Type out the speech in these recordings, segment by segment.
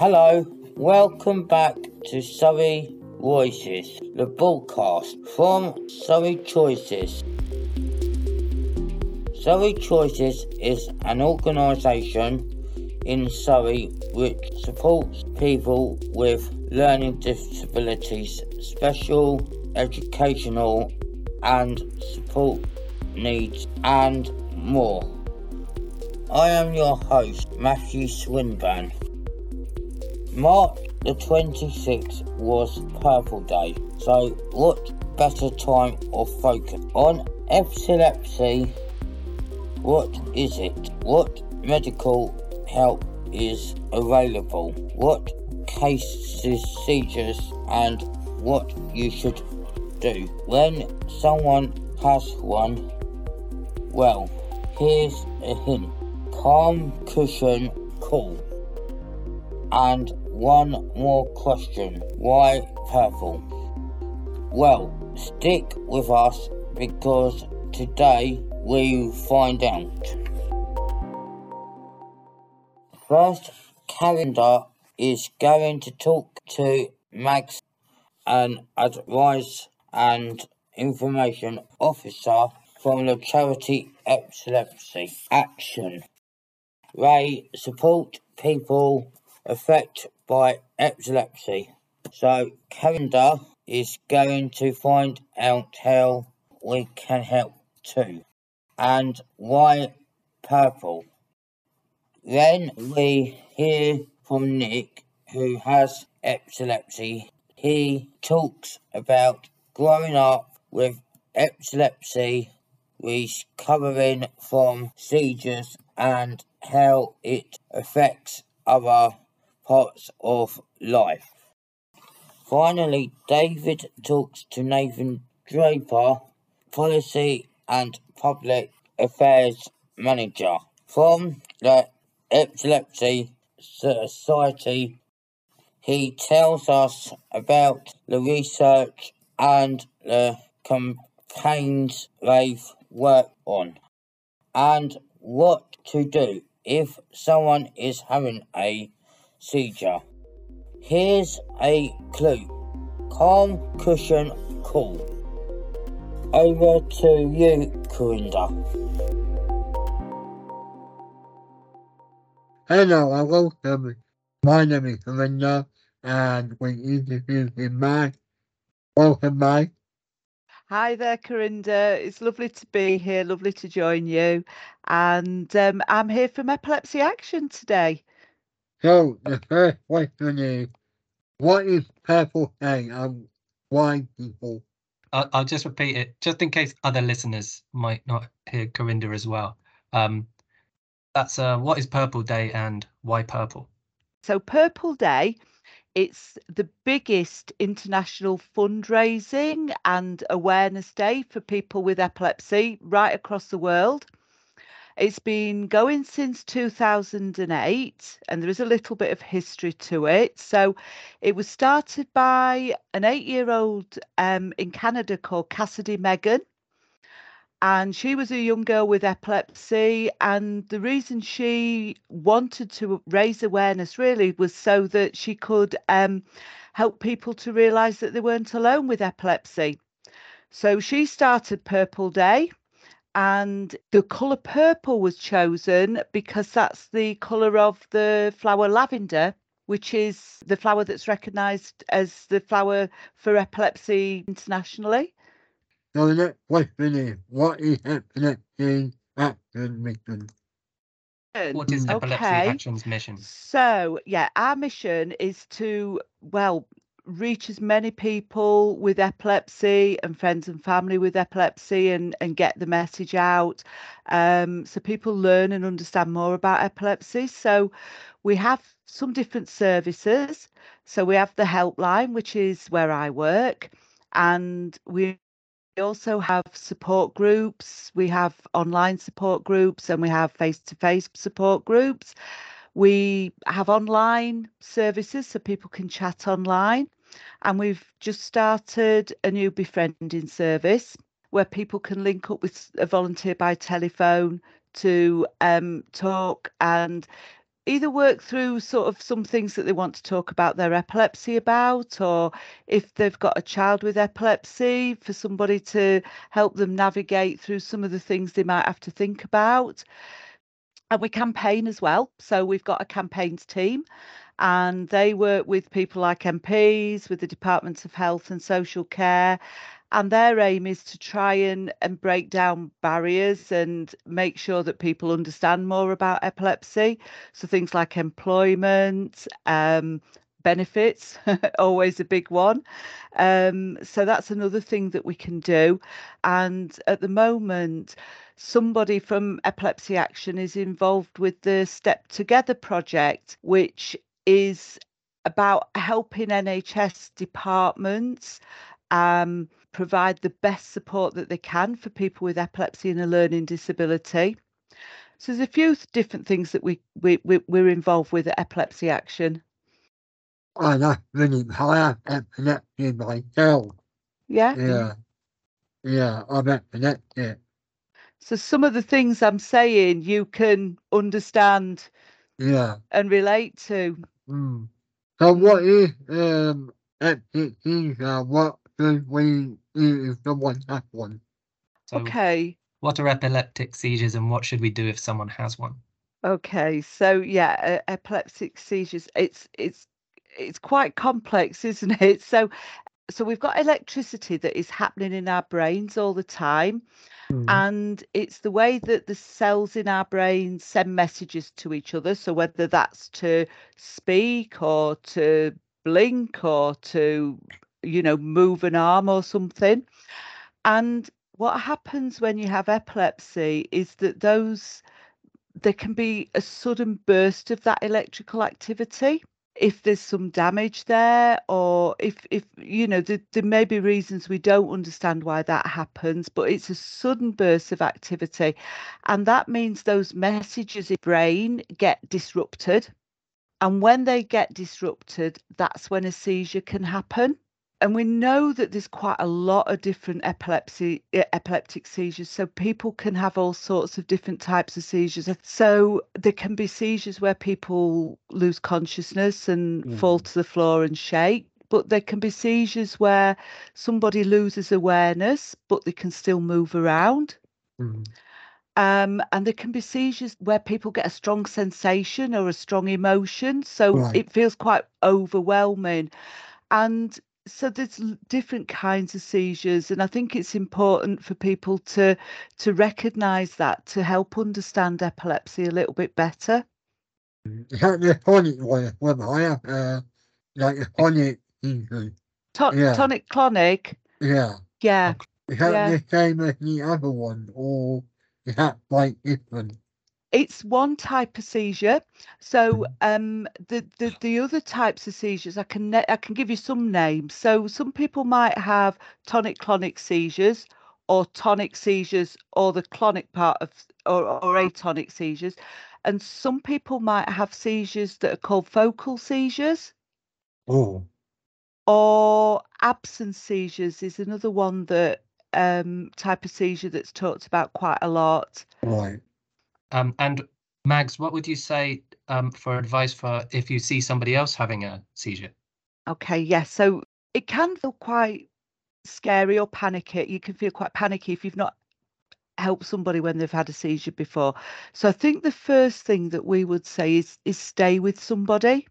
Hello, welcome back to Surrey Voices, the broadcast from Surrey Choices. Surrey Choices is an organisation in Surrey which supports people with learning disabilities, special educational and support needs, and more. I am your host, Matthew Swinburne. March the 26th was Purple Day, so what better time of focus on epilepsy? What is it? What medical help is available? What cases, seizures, and what you should do when someone has one? Well, here's a hint calm, cushion, call. And one more question why purple? Well, stick with us because today we'll find out. First, Carinder is going to talk to Mags, an advice and information officer from the charity Epilepsy Action. They support people affected by epilepsy. So Carinder is going to find out how we can help too. And why purple? Then we hear from Nick who has epilepsy. He talks about growing up with epilepsy, recovering from seizures and how it affects other parts of life. Finally, David talks to Nathan Draper, Policy and Public Affairs Manager from the Epilepsy Society. He tells us about the research and the campaigns they've worked on and what to do if someone is having a seizure. Here's a clue. Calm, cushion, call. Over to you, Carinder. Hello, I welcome. My name is Carinder, and we introduce in Mike. Welcome, Mike. Hi there, Carinder. It's lovely to be here, lovely to join you. And um, I'm here from Epilepsy Action today. So, the first question is what is Purple Day and why people? I'll, I'll just repeat it just in case other listeners might not hear Carinder as well. Um, that's uh, what is Purple Day and why purple? So, Purple Day it's the biggest international fundraising and awareness day for people with epilepsy right across the world. It's been going since 2008, and there is a little bit of history to it. So, it was started by an eight year old um, in Canada called Cassidy Megan. And she was a young girl with epilepsy and the reason she wanted to raise awareness really was so that she could um, help people to realize that they weren't alone with epilepsy. So she started purple day and the color purple was chosen because that's the color of the flower lavender which is the flower that's recognized as the flower for epilepsy internationally so the next question is, what is Epilepsy Action Mission? What is Epilepsy Okay. Action's mission? So, yeah, our mission is to, well, reach as many people with epilepsy and friends and family with epilepsy and, and get the message out um, so people learn and understand more about epilepsy. So, we have some different services. So, we have the helpline, which is where I work, and we we also have support groups, we have online support groups, and we have face to face support groups. We have online services so people can chat online. And we've just started a new befriending service where people can link up with a volunteer by telephone to um, talk and either work through sort of some things that they want to talk about their epilepsy about, or if they've got a child with epilepsy, for somebody to help them navigate through some of the things they might have to think about. And we campaign as well. So we've got a campaigns team and they work with people like MPs, with the Departments of Health and Social Care, and their aim is to try and, and break down barriers and make sure that people understand more about epilepsy. So things like employment, um, benefits, always a big one. Um, so that's another thing that we can do. And at the moment, somebody from Epilepsy Action is involved with the Step Together project, which is about helping NHS departments um, provide the best support that they can for people with epilepsy and a learning disability. So there's a few different things that we, we, we we're involved with at Epilepsy Action. I know really higher epilepsy myself. Yeah. Yeah. Yeah, I'm epileptic. So some of the things I'm saying you can understand Yeah. and relate to. Mm. So what is um epilepsy? What should we do if someone has one? So Okay. what are epileptic seizures and what should we do if someone has one? Okay. So yeah, uh, epileptic seizures. It's it's it's quite complex, isn't it? So so we've got electricity that is happening in our brains all the time. Mm. and it's the way that the cells in our brains send messages to each other so whether that's to speak or to blink or to you know move an arm or something and what happens when you have epilepsy is that those there can be a sudden burst of that electrical activity if there's some damage there or if if you know there, there may be reasons we don't understand why that happens but it's a sudden burst of activity. And that means those messages in brain get disrupted. And when they get disrupted that's when a seizure can happen and we know that there's quite a lot of different epilepsy e- epileptic seizures so people can have all sorts of different types of seizures so there can be seizures where people lose consciousness and fall Mm. to the floor and shake but there can be seizures where somebody loses awareness but they can still move around Mm. um, and there can be seizures where people get a strong sensation or a strong emotion so Right. it feels quite overwhelming and so there's l- different kinds of seizures and i think it's important for people to to recognize that to help understand epilepsy a little bit better the tonic one? When I have uh, like tonic seizure? To- Yeah. tonic clonic Yeah. yeah Is that Yeah. the same as the other one, or is that quite different? It's one type of seizure. So um the, the the other types of seizures i can i can give you some names. So some people might have tonic clonic seizures or tonic seizures or the clonic part of or, or atonic seizures. And some people might have seizures that are called focal seizures. Oh, or absence seizures is another one that um type of seizure that's talked about quite a lot. Right. Um, and Mags, what would you say um, for advice for if you see somebody else having a seizure? Okay, yes. So it can feel quite scary or panicky. You can feel quite panicky if you've not helped somebody when they've had a seizure before. So I think the first thing that we would say is is stay with somebody.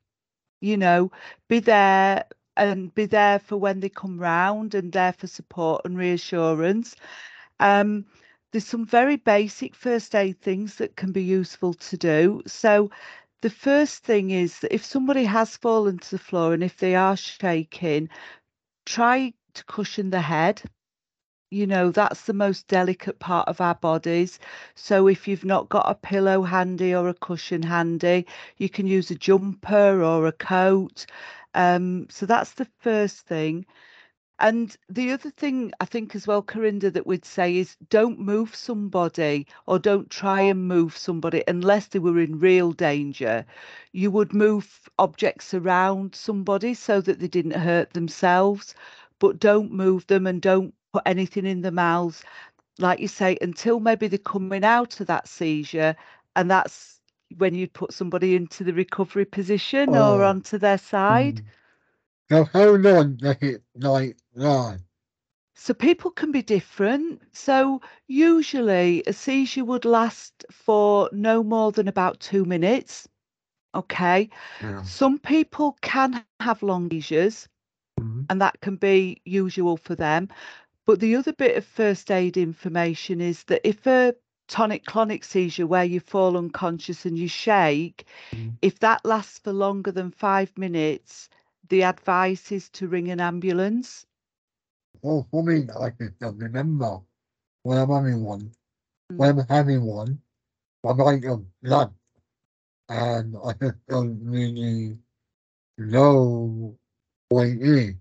You know, be there and be there for when they come round and there for support and reassurance. Um, there's some very basic first aid things that can be useful to do. So the first thing is that if somebody has fallen to the floor and if they are shaking, try to cushion the head. You know, that's the most delicate part of our bodies. So if you've not got a pillow handy or a cushion handy, you can use a jumper or a coat. Um, so that's the first thing. And the other thing I think as well, Carinder, that we'd say is don't move somebody or don't try and move somebody unless they were in real danger. You would move objects around somebody so that they didn't hurt themselves, but don't move them and don't put anything in their mouths, like you say, until maybe they're coming out of that seizure. And that's when you'd put somebody into the recovery position or Oh. onto their side. Mm. So how long it like last? So people can be different. So usually a seizure would last for no more than about two minutes. Okay. Yeah. Some people can have long seizures, Mhm. and that can be usual for them. But the other bit of first aid information is that if a tonic clonic seizure where you fall unconscious and you shake, Mhm. if that lasts for longer than five minutes, the advice is to ring an ambulance. Well, for me, I can still remember when I'm having one. Mm. When I'm having one, I'm like a blood, and I just don't really know what it is.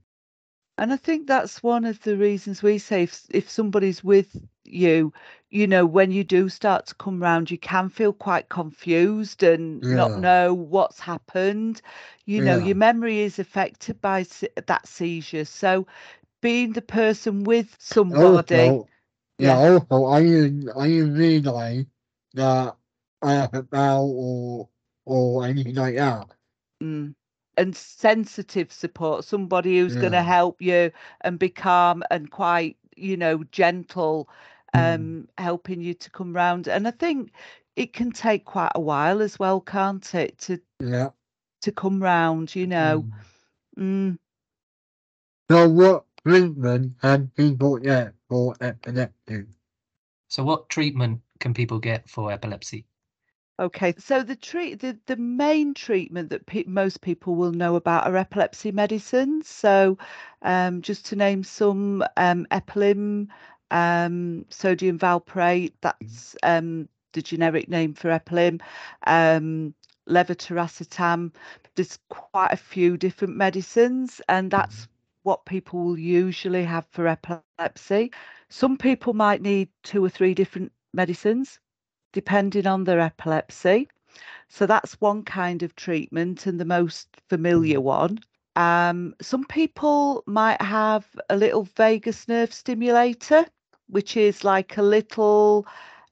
And I think that's one of the reasons we say if, if somebody's with you, you know, when you do start to come round, you can feel quite confused and Yeah. not know what's happened. You know, Yeah. your memory is affected by that seizure. So being the person with somebody, Also, yeah, Yeah. also, I didn't, I didn't realize that I have a bowel or or anything like that. mm, and sensitive support, somebody who's going to help you and be calm and quite, you know, gentle, Mm. um, helping you to come round. And I think it can take quite a while as well, can't it, to Yeah. to come round, you know. Mm. Mm. So, what treatment can people get for epilepsy? So, what treatment can people get for epilepsy? Okay, so the treat the, the main treatment that pe- most people will know about are epilepsy medicines. So, um, just to name some, um, Epilim, um, sodium valproate, that's um, the generic name for Epilim, um, levetiracetam. There's quite a few different medicines, and that's what people will usually have for epilepsy. Some people might need two or three different medicines depending on their epilepsy. So that's one kind of treatment and the most familiar one. Um, some people might have a little vagus nerve stimulator, which is like a little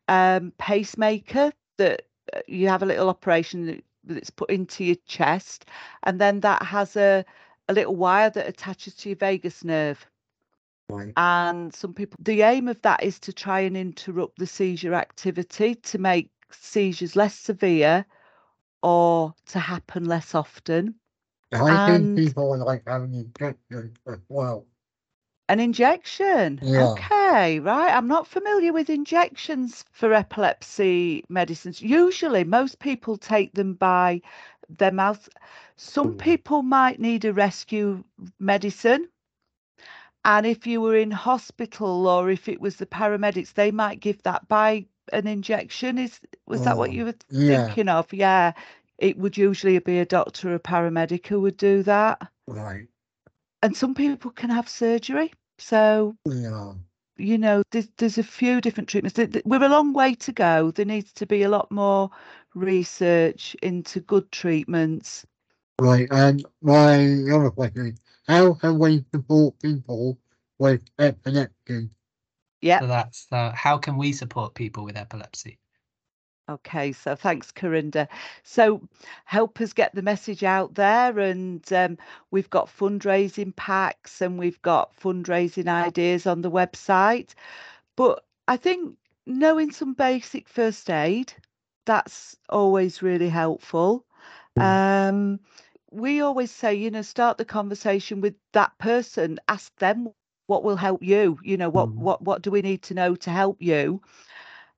um, pacemaker that uh, you have a little operation that's put into your chest, and then that has a, a little wire that attaches to your vagus nerve. Right. And some people, the aim of that is to try and interrupt the seizure activity to make seizures less severe or to happen less often. I And- think people like having injections as well. An injection. Yeah. Okay, right. I'm not familiar with injections for epilepsy medicines. Usually, most people take them by their mouth. Some Mm. people might need a rescue medicine. And if you were in hospital or if it was the paramedics, they might give that by an injection. Is was that what Oh, you were yeah. thinking of? Yeah. It would usually be a doctor or a paramedic who would do that. Right. And some people can have surgery. So Yeah. you know, there's there's a few different treatments. We're a long way to go. There needs to be a lot more research into good treatments. Right. And my other question how can we support people with epilepsy? Yeah. So that's uh, how can we support people with epilepsy? Okay. So thanks, Carinder. So help us get the message out there, and um, we've got fundraising packs and we've got fundraising ideas on the website. But I think knowing some basic first aid that's always really helpful. Um, we always say, you know, start the conversation with that person. Ask them what will help you. You know, what Mhm. what what do we need to know to help you?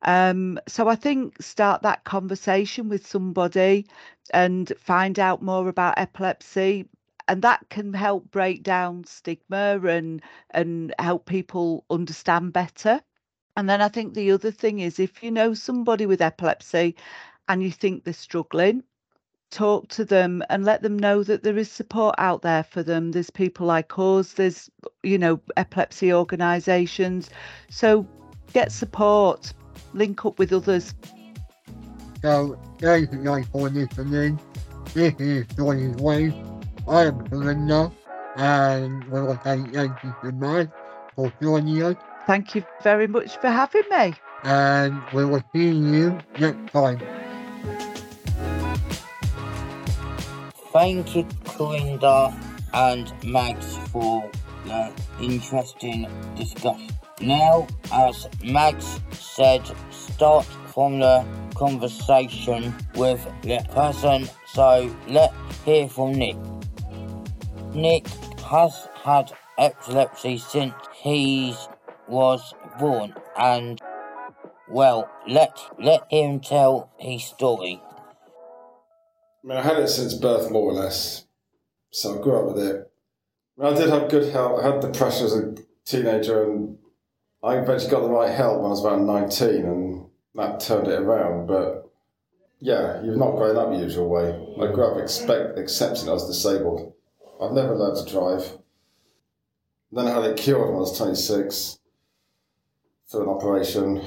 Um, so I think start that conversation with somebody and find out more about epilepsy. And that can help break down stigma and and help people understand better. And then I think the other thing is if you know somebody with epilepsy and you think they're struggling, talk to them and let them know that there is support out there for them. There's people like us, there's, you know, epilepsy organisations. So get support, link up with others. So, thank you guys for listening. This is Johnny's Way. I am Belinda, and we will say thank you so much for joining us, Thank you very much for having me. and we will see you next time. Thank you, Carinder and Mags, for the interesting discussion. Now, as Mags said, start from the conversation with the person, so let's hear from Nick. Nick has had epilepsy since he was born, and well, let let him tell his story. I mean, I had it since birth, more or less. So I grew up with it. I, did have good health. I had depression as a teenager, and I eventually got the right help when I was about 19, and that turned it around. But yeah, you've not grown up the usual way. I grew up expect, accepting I was disabled. I've never learned to drive. Then I had it cured when I was 26 through an operation.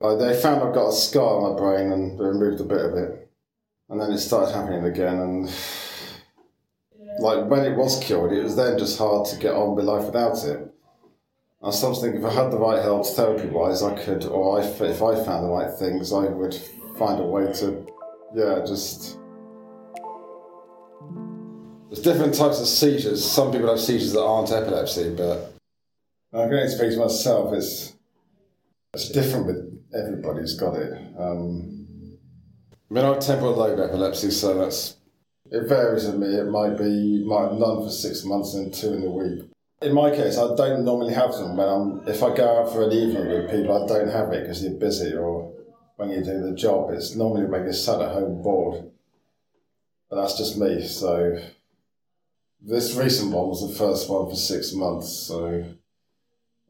Uh, they found I've got a scar on my brain and they removed a bit of it. And then it started happening again. And like when it was cured, it was then just hard to get on with life without it. I was thinking if I had the right help therapy wise, I could, or I, if I found the right things, I would find a way to, yeah, just. There's different types of seizures. Some people have seizures that aren't epilepsy, but I'm going to speak to myself. It's it's different with everybody who's got it. Um, I mean, I have temporal lobe epilepsy, so that's it varies with me. It might be might have none for six months and two in a week. In my case, I don't normally have them when I'm. If I go out for an evening with people, I don't have it because you're busy or when you do the job. It's normally when you're sat at home bored. But that's just me. So this recent one was the first one for six months. So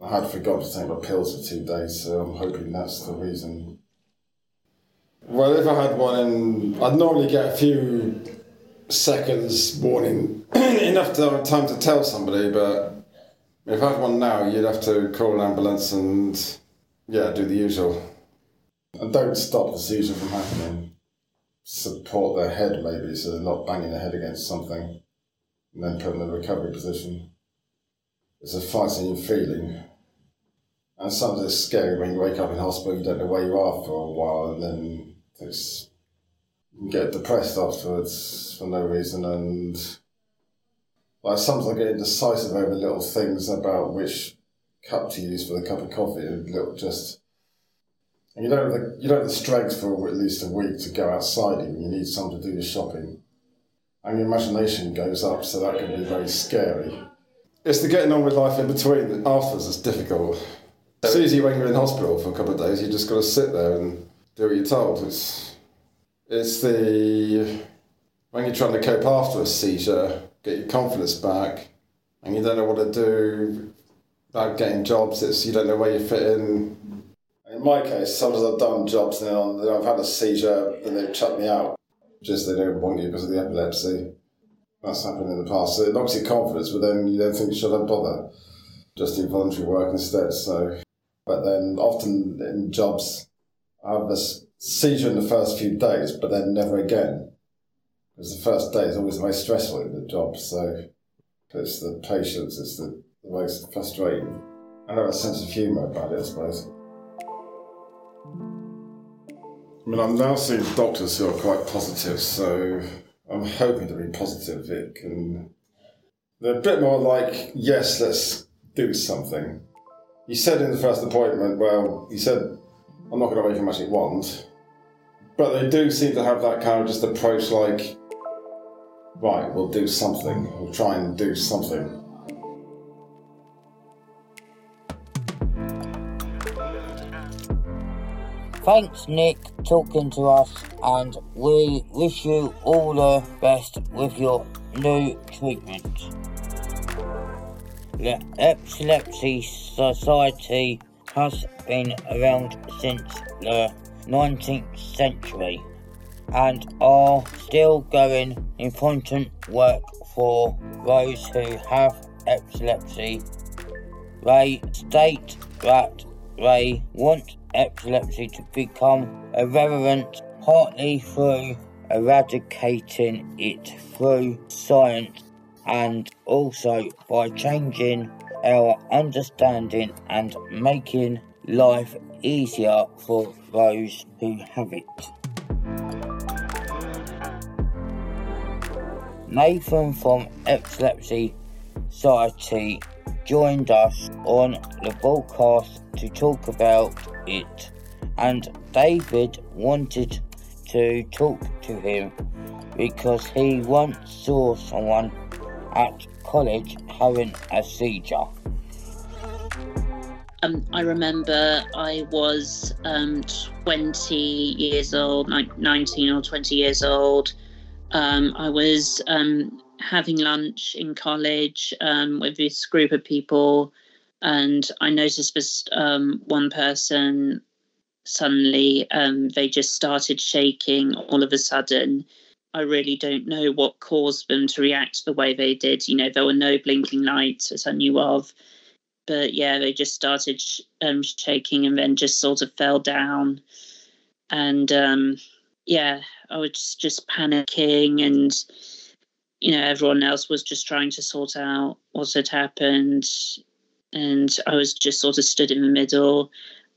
I had forgotten to take my pills for two days. So I'm hoping that's the reason. Well, if I had one, in, I'd normally get a few seconds warning, enough time to tell somebody, but if I had one now, you'd have to call an ambulance and, yeah, do the usual. And don't stop the seizure from happening. Support their head, maybe, so they're not banging their head against something, and then put them in the recovery position. It's a frightening feeling. And sometimes it's scary when you wake up in hospital, you don't know where you are for a while, and then it's you get depressed afterwards for no reason and like sometimes I get indecisive over little things about which cup to use for the cup of coffee and little just and you don't have the, you don't have the strength for at least a week to go outside and you need someone to do the shopping. And your imagination goes up so that can be very scary. It's the getting on with life in between that afterwards is difficult it's easy when you're in hospital for a couple of days you just got to sit there and do what you're told it's it's the when you're trying to cope after a seizure, get your confidence back, and you don't know what to do about getting jobs. It's you don't know where you fit in. In my case, sometimes I've done jobs and then I've had a seizure and they've chucked me out. Just they don't want you because of the epilepsy. That's happened in the past. So it knocks your confidence, but then you don't think, you should I bother? Just do voluntary work instead. So, but then often in jobs, I have a seizure in the first few days, but then never again. Because the first day is always the most stressful in the job, so it's the patience, it's the, the most frustrating. I have a sense of humour about it, I suppose. I mean, I'm now seeing doctors who are quite positive, so I'm hoping to be positive. It can. They're a bit more like, yes, let's do something. You said in the first appointment, well, you said, I'm not going to make him actually want. But they do seem to have that kind of just approach like, right, we'll do something. We'll try and do something. Thanks, Nick, talking to us, and we wish you all the best with your new treatment. The Epilepsy Society has been around since the 19th century and are still going important work for those who have epilepsy. They state that they want epilepsy to become irrelevant partly through eradicating it through science and also by changing our understanding and making life easier for those who have it. Nathan from Epilepsy Society joined us on the broadcast to talk about it, and David wanted to talk to him because he once saw someone at college having a seizure. Um, I remember I was um, 20 years old, like 19 or 20 years old. Um, I was um, having lunch in college um, with this group of people, and I noticed this um, one person suddenly they just started shaking all of a sudden. I really don't know what caused them to react the way they did. You know, there were no blinking lights as I knew of but yeah, they just started um, shaking and then just sort of fell down. And um, yeah, I was just panicking, and you know, everyone else was just trying to sort out what had happened. And I was just sort of stood in the middle.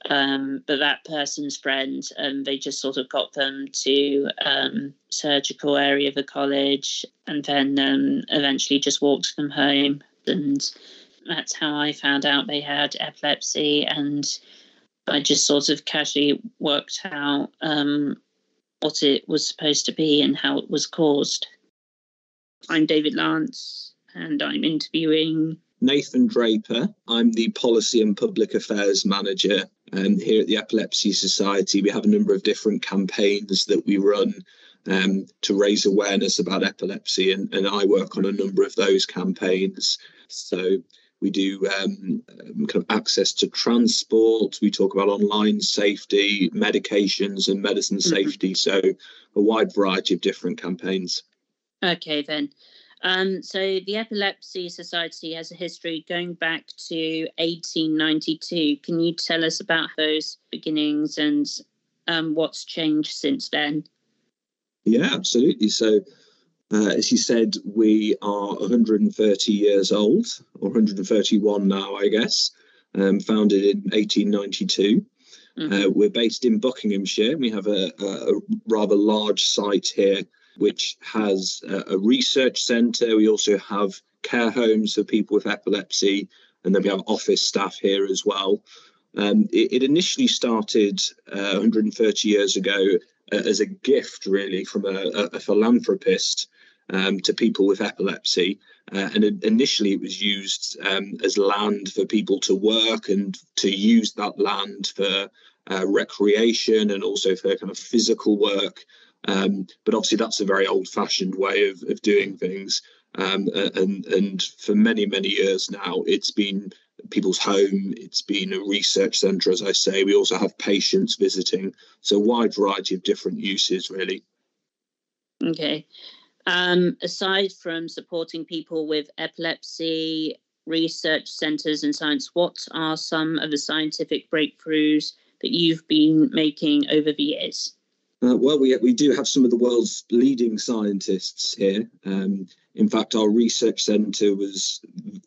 Um, but that person's friend, um, they just sort of got them to um, surgical area of the college, and then um, eventually just walked them home. And that's how I found out they had epilepsy, and I just sort of casually worked out um, what it was supposed to be and how it was caused. I'm David Lance, and I'm interviewing Nathan Draper. I'm the Policy and Public Affairs Manager um, here at the Epilepsy Society. We have a number of different campaigns that we run um, to raise awareness about epilepsy, and, and I work on a number of those campaigns. So we do um, um, kind of access to transport. We talk about online safety, medications, and medicine mm-hmm. safety. So, a wide variety of different campaigns. Okay, then. Um, so, the Epilepsy Society has a history going back to 1892. Can you tell us about those beginnings and um, what's changed since then? Yeah, absolutely. So, uh, as you said, we are 130 years old, or 131 now, I guess. Um, founded in 1892. Mm-hmm. Uh, we're based in Buckinghamshire. We have a, a, rather large site here, which has a, a research centre. We also have care homes for people with epilepsy, and then we have office staff here as well. Um, it, it, initially started uh, 130 years ago uh, as a gift, really, from a, a philanthropist um, to people with epilepsy. Uh, and initially, it was used um, as land for people to work and to use that land for uh, recreation and also for kind of physical work. Um, but obviously, that's a very old fashioned way of, of doing things. Um, and, and for many, many years now, it's been people's home, it's been a research centre, as I say. We also have patients visiting. So, a wide variety of different uses, really. Okay. Um, aside from supporting people with epilepsy, research centres, and science, what are some of the scientific breakthroughs that you've been making over the years? Uh, well, we, we do have some of the world's leading scientists here. Um, in fact, our research centre was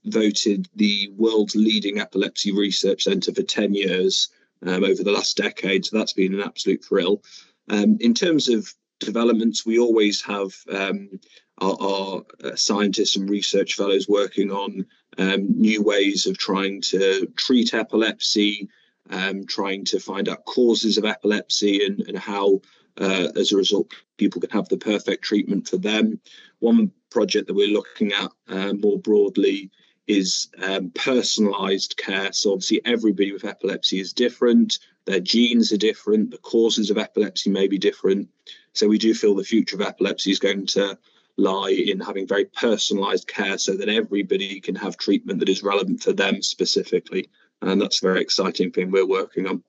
voted the world's leading epilepsy research centre for 10 years um, over the last decade. So that's been an absolute thrill. Um, in terms of developments. We always have um, our, our uh, scientists and research fellows working on um, new ways of trying to treat epilepsy, um, trying to find out causes of epilepsy and, and how, uh, as a result, people can have the perfect treatment for them. One project that we're looking at uh, more broadly is um, personalized care. So, obviously, everybody with epilepsy is different, their genes are different, the causes of epilepsy may be different. So we do feel the future of epilepsy is going to lie in having very personalized care so that everybody can have treatment that is relevant for them specifically. And that's a very exciting thing we're working on.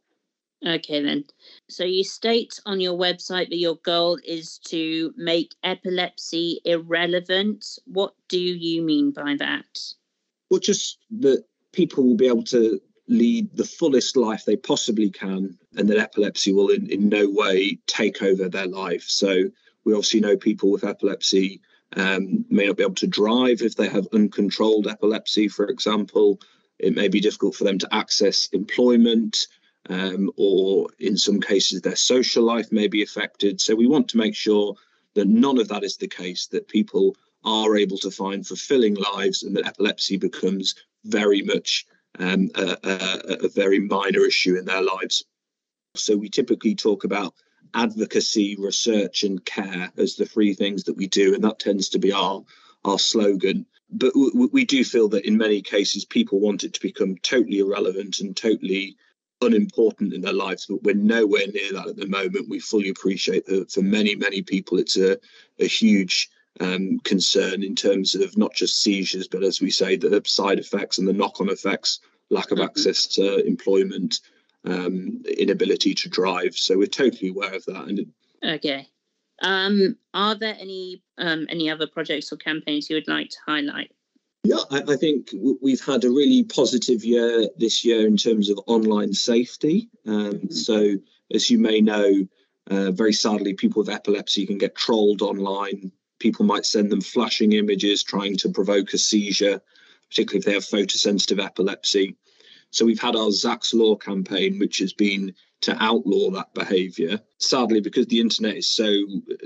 Okay, then. So you state on your website that your goal is to make epilepsy irrelevant. What do you mean by that? Well, just that people will be able to lead the fullest life they possibly can, and that epilepsy will in, in no way take over their life. So we obviously know people with epilepsy um, may not be able to drive if they have uncontrolled epilepsy, for example. It may be difficult for them to access employment, um, or in some cases, their social life may be affected. So we want to make sure that none of that is the case, that people are able to find fulfilling lives and that epilepsy becomes very much um, a, a, a very minor issue in their lives. So we typically talk about advocacy, research, and care as the three things that we do, and that tends to be our our slogan. But we do feel that in many cases people want it to become totally irrelevant and totally unimportant in their lives, but we're nowhere near that at the moment. We fully appreciate that for many, many people, it's a, a huge um, concern in terms of not just seizures, but as we say, the side effects and the knock on effects, lack of mm-hmm. access to employment, um, inability to drive. So we're totally aware of that. And okay. Um, are there any um, any other projects or campaigns you would like to highlight? Yeah, I, I, think we've had a really positive year this year in terms of online safety. Um, mm-hmm. So, as you may know, uh, very sadly, people with epilepsy can get trolled online. People might send them flashing images trying to provoke a seizure, particularly if they have photosensitive epilepsy. So, we've had our Zach's Law campaign, which has been to outlaw that behaviour. Sadly, because the internet is so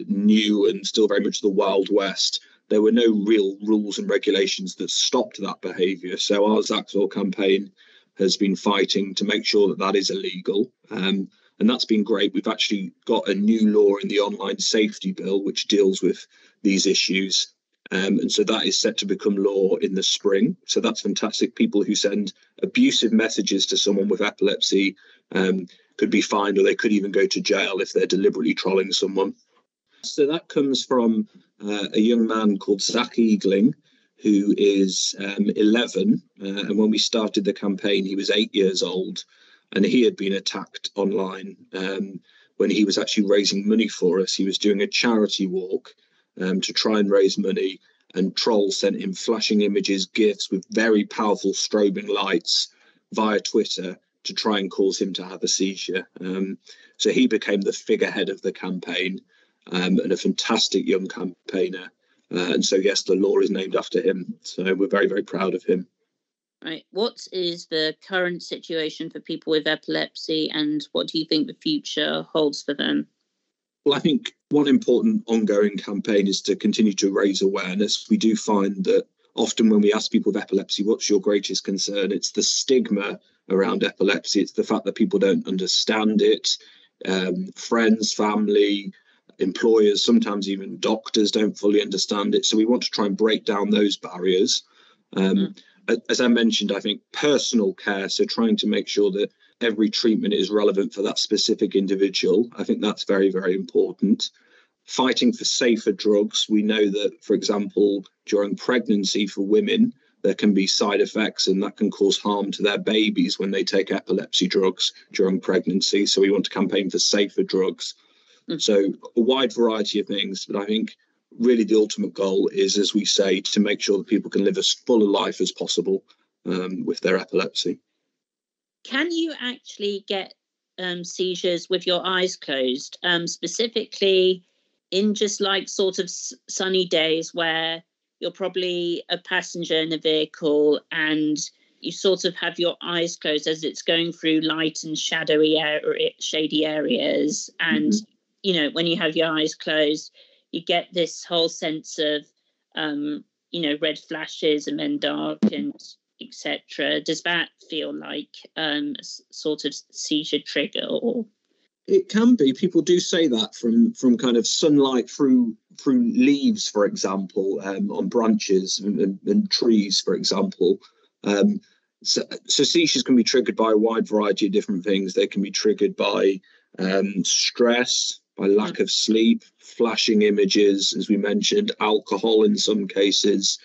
new and still very much the Wild West, there were no real rules and regulations that stopped that behaviour. So our Law campaign has been fighting to make sure that that is illegal. Um, and that's been great. We've actually got a new law in the online safety bill which deals with these issues. Um, and so that is set to become law in the spring. So that's fantastic. People who send abusive messages to someone with epilepsy um, could be fined or they could even go to jail if they're deliberately trolling someone. So that comes from uh, a young man called Zach Eagling, who is um, 11. Uh, and when we started the campaign, he was eight years old. And he had been attacked online um, when he was actually raising money for us. He was doing a charity walk um, to try and raise money. And trolls sent him flashing images, gifts with very powerful strobing lights via Twitter to try and cause him to have a seizure. Um, so he became the figurehead of the campaign um, and a fantastic young campaigner. Uh, and so, yes, the law is named after him. So we're very, very proud of him. Right. What is the current situation for people with epilepsy, and what do you think the future holds for them? Well, I think one important ongoing campaign is to continue to raise awareness. We do find that often when we ask people with epilepsy, what's your greatest concern? It's the stigma around epilepsy. It's the fact that people don't understand it. Um, friends, family, employers, sometimes even doctors don't fully understand it. So we want to try and break down those barriers. Um, mm. As I mentioned, I think personal care, so trying to make sure that every treatment is relevant for that specific individual, I think that's very, very important. Fighting for safer drugs. We know that, for example, during pregnancy for women, there can be side effects and that can cause harm to their babies when they take epilepsy drugs during pregnancy. So we want to campaign for safer drugs. Mm. So a wide variety of things, but I think really the ultimate goal is, as we say, to make sure that people can live as full a life as possible um, with their epilepsy. Can you actually get um, seizures with your eyes closed, um, specifically in just like sort of sunny days where you're probably a passenger in a vehicle and you sort of have your eyes closed as it's going through light and shadowy area, shady areas and mm-hmm you know, when you have your eyes closed, you get this whole sense of, um, you know, red flashes and then dark and etc. Does that feel like um, a sort of seizure trigger or? It can be. People do say that from from kind of sunlight through through leaves, for example, um, on branches and, and, trees, for example. Um, so, so, seizures can be triggered by a wide variety of different things. They can be triggered by um, stress, by lack of sleep, flashing images, as we mentioned, alcohol in some cases.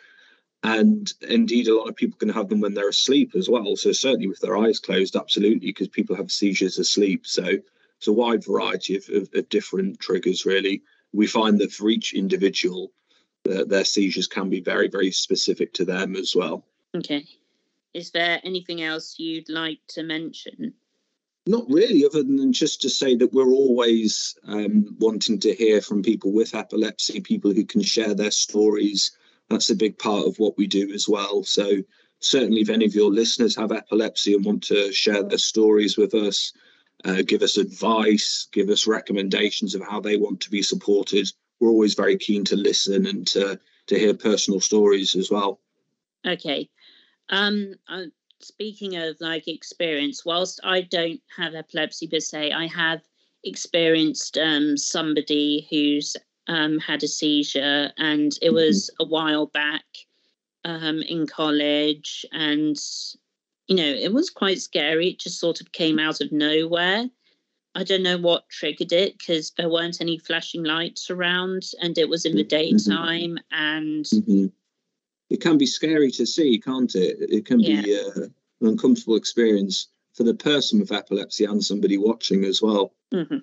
And indeed, a lot of people can have them when they're asleep as well. So, certainly with their eyes closed, absolutely, because people have seizures asleep. So, it's a wide variety of, of, of different triggers, really. We find that for each individual, uh, their seizures can be very, very specific to them as well. Okay. Is there anything else you'd like to mention? Not really, other than just to say that we're always um, wanting to hear from people with epilepsy, people who can share their stories. That's a big part of what we do as well. So, certainly, if any of your listeners have epilepsy and want to share their stories with us, uh, give us advice, give us recommendations of how they want to be supported, we're always very keen to listen and to to hear personal stories as well. Okay. Um, speaking of like experience, whilst I don't have epilepsy per se, I have experienced um, somebody who's um, had a seizure, and it was a while back um, in college, and you know it was quite scary. It just sort of came out of nowhere. I don't know what triggered it because there weren't any flashing lights around, and it was in the daytime, and hmm It can be scary to see, can't it? It can be uh, an uncomfortable experience for the person with epilepsy and somebody watching as well. Mhm.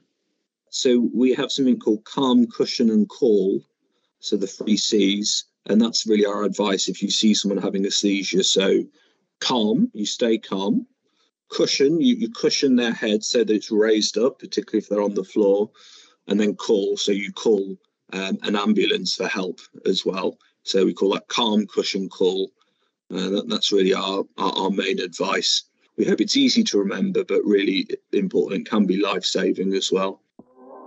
So we have something called calm, cushion, and call. So the three C's, and that's really our advice if you see someone having a seizure. So calm, you stay calm. Cushion, you, you cushion their head so that it's raised up, particularly if they're on the floor. And then call, so you call um, an ambulance for help as well. So we call that calm, cushion, call. Uh, that, that's really our, our, our main advice. We hope it's easy to remember, but really important, can be life saving as well.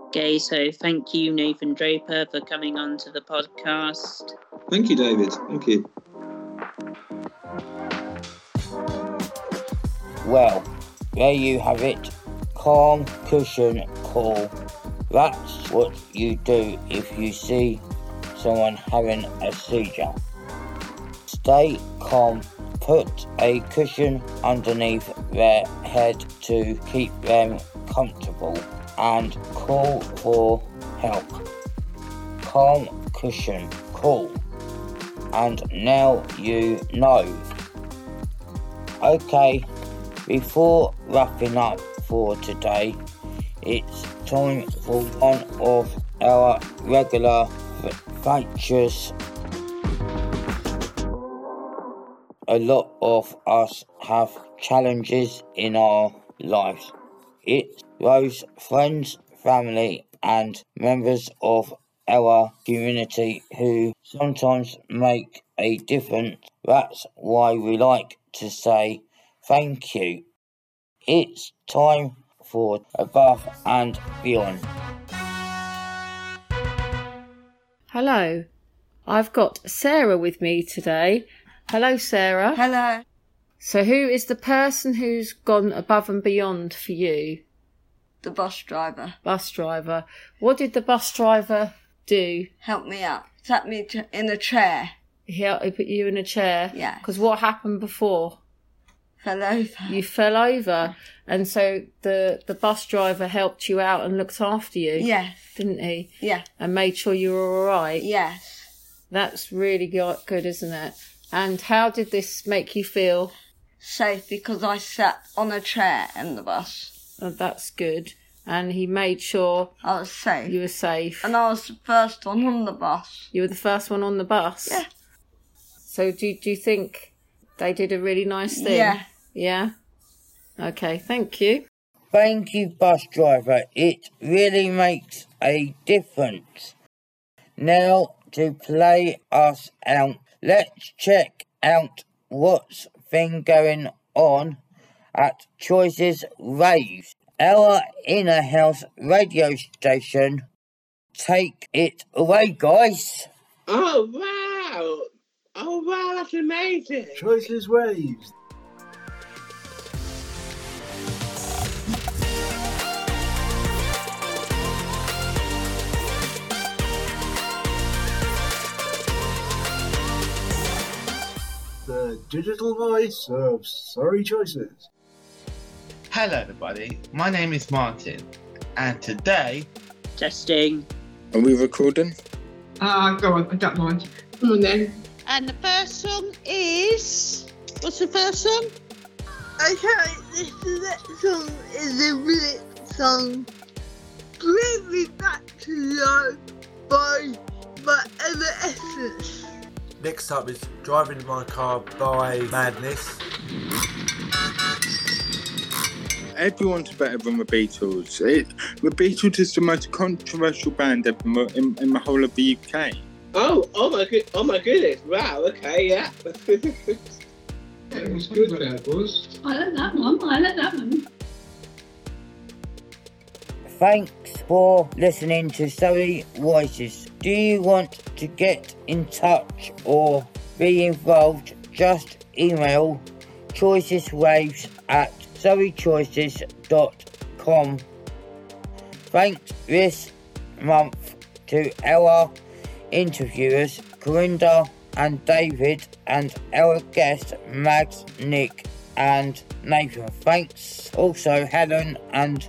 Okay, so thank you, Nathan Draper, for coming on to the podcast. Thank you, David. Thank you. Well, there you have it. Calm, cushion, call. That's what you do if you see someone having a seizure. Stay calm, put a cushion underneath their head to keep them comfortable, and call for help. Calm, cushion, call. And now you know. Okay, before wrapping up for today, it's time for one of our regular features. A lot of us have challenges in our lives. It's those friends, family, and members of our community who sometimes make a difference. That's why we like to say thank you. It's time for above and beyond. Hello, I've got Sarah with me today. Hello, Sarah. Hello. So, who is the person who's gone above and beyond for you? The bus driver Bus driver. What did the bus driver do? Help me up. Sat me in a chair. He put you in a chair? Yeah. Because what happened before? Fell over. You fell over, and so the the bus driver helped you out and looked after you, Yes. didn't he? Yeah. And made sure you were all right. Yes. That's really go- good, isn't it? And how did this make you feel? Safe because I sat on a chair in the bus. Oh, that's good. And he made sure I was safe. you were safe. and I was the first one on the bus. You were the first one on the bus. Yeah. So do do you think they did a really nice thing? Yeah. Yeah. Okay. Thank you. Thank you, bus driver. It really makes a difference. Now to play us out, let's check out what's been going on at Choices Waves, our inner house radio station. Take it away, guys. Oh wow! Oh wow, that's amazing! Choices Waves. The digital voice of Surrey Choices. Hello, everybody. My name is Martin, and today Testing. Are we recording? Ah, go on, I don't mind. Come on then. And the first song is. What's the first song? Okay, this next song is a Blitz song. Bring Me Back to Life by by Evanescence. Next up is Driving My Car by Madness. Everyone's better than the Beatles. It, the Beatles is the most controversial band ever in, in, in the whole of the UK. Oh, oh my good, oh my goodness! Wow. Okay, yeah. It was good, that was. I like that one. I like that one. Thanks for listening to Surrey Voices. Do you want to get in touch or be involved, just email choiceswaves at zoechoices.com. Thanks this month to our interviewers, Carinder and David, and our guest, Mags, Nick, and Nathan. Thanks also Helen and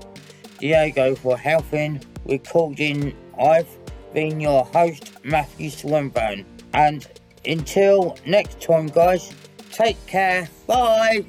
Diego for helping recording. I've been your host, Matthew Swinburne. And until next time, guys, take care. Bye.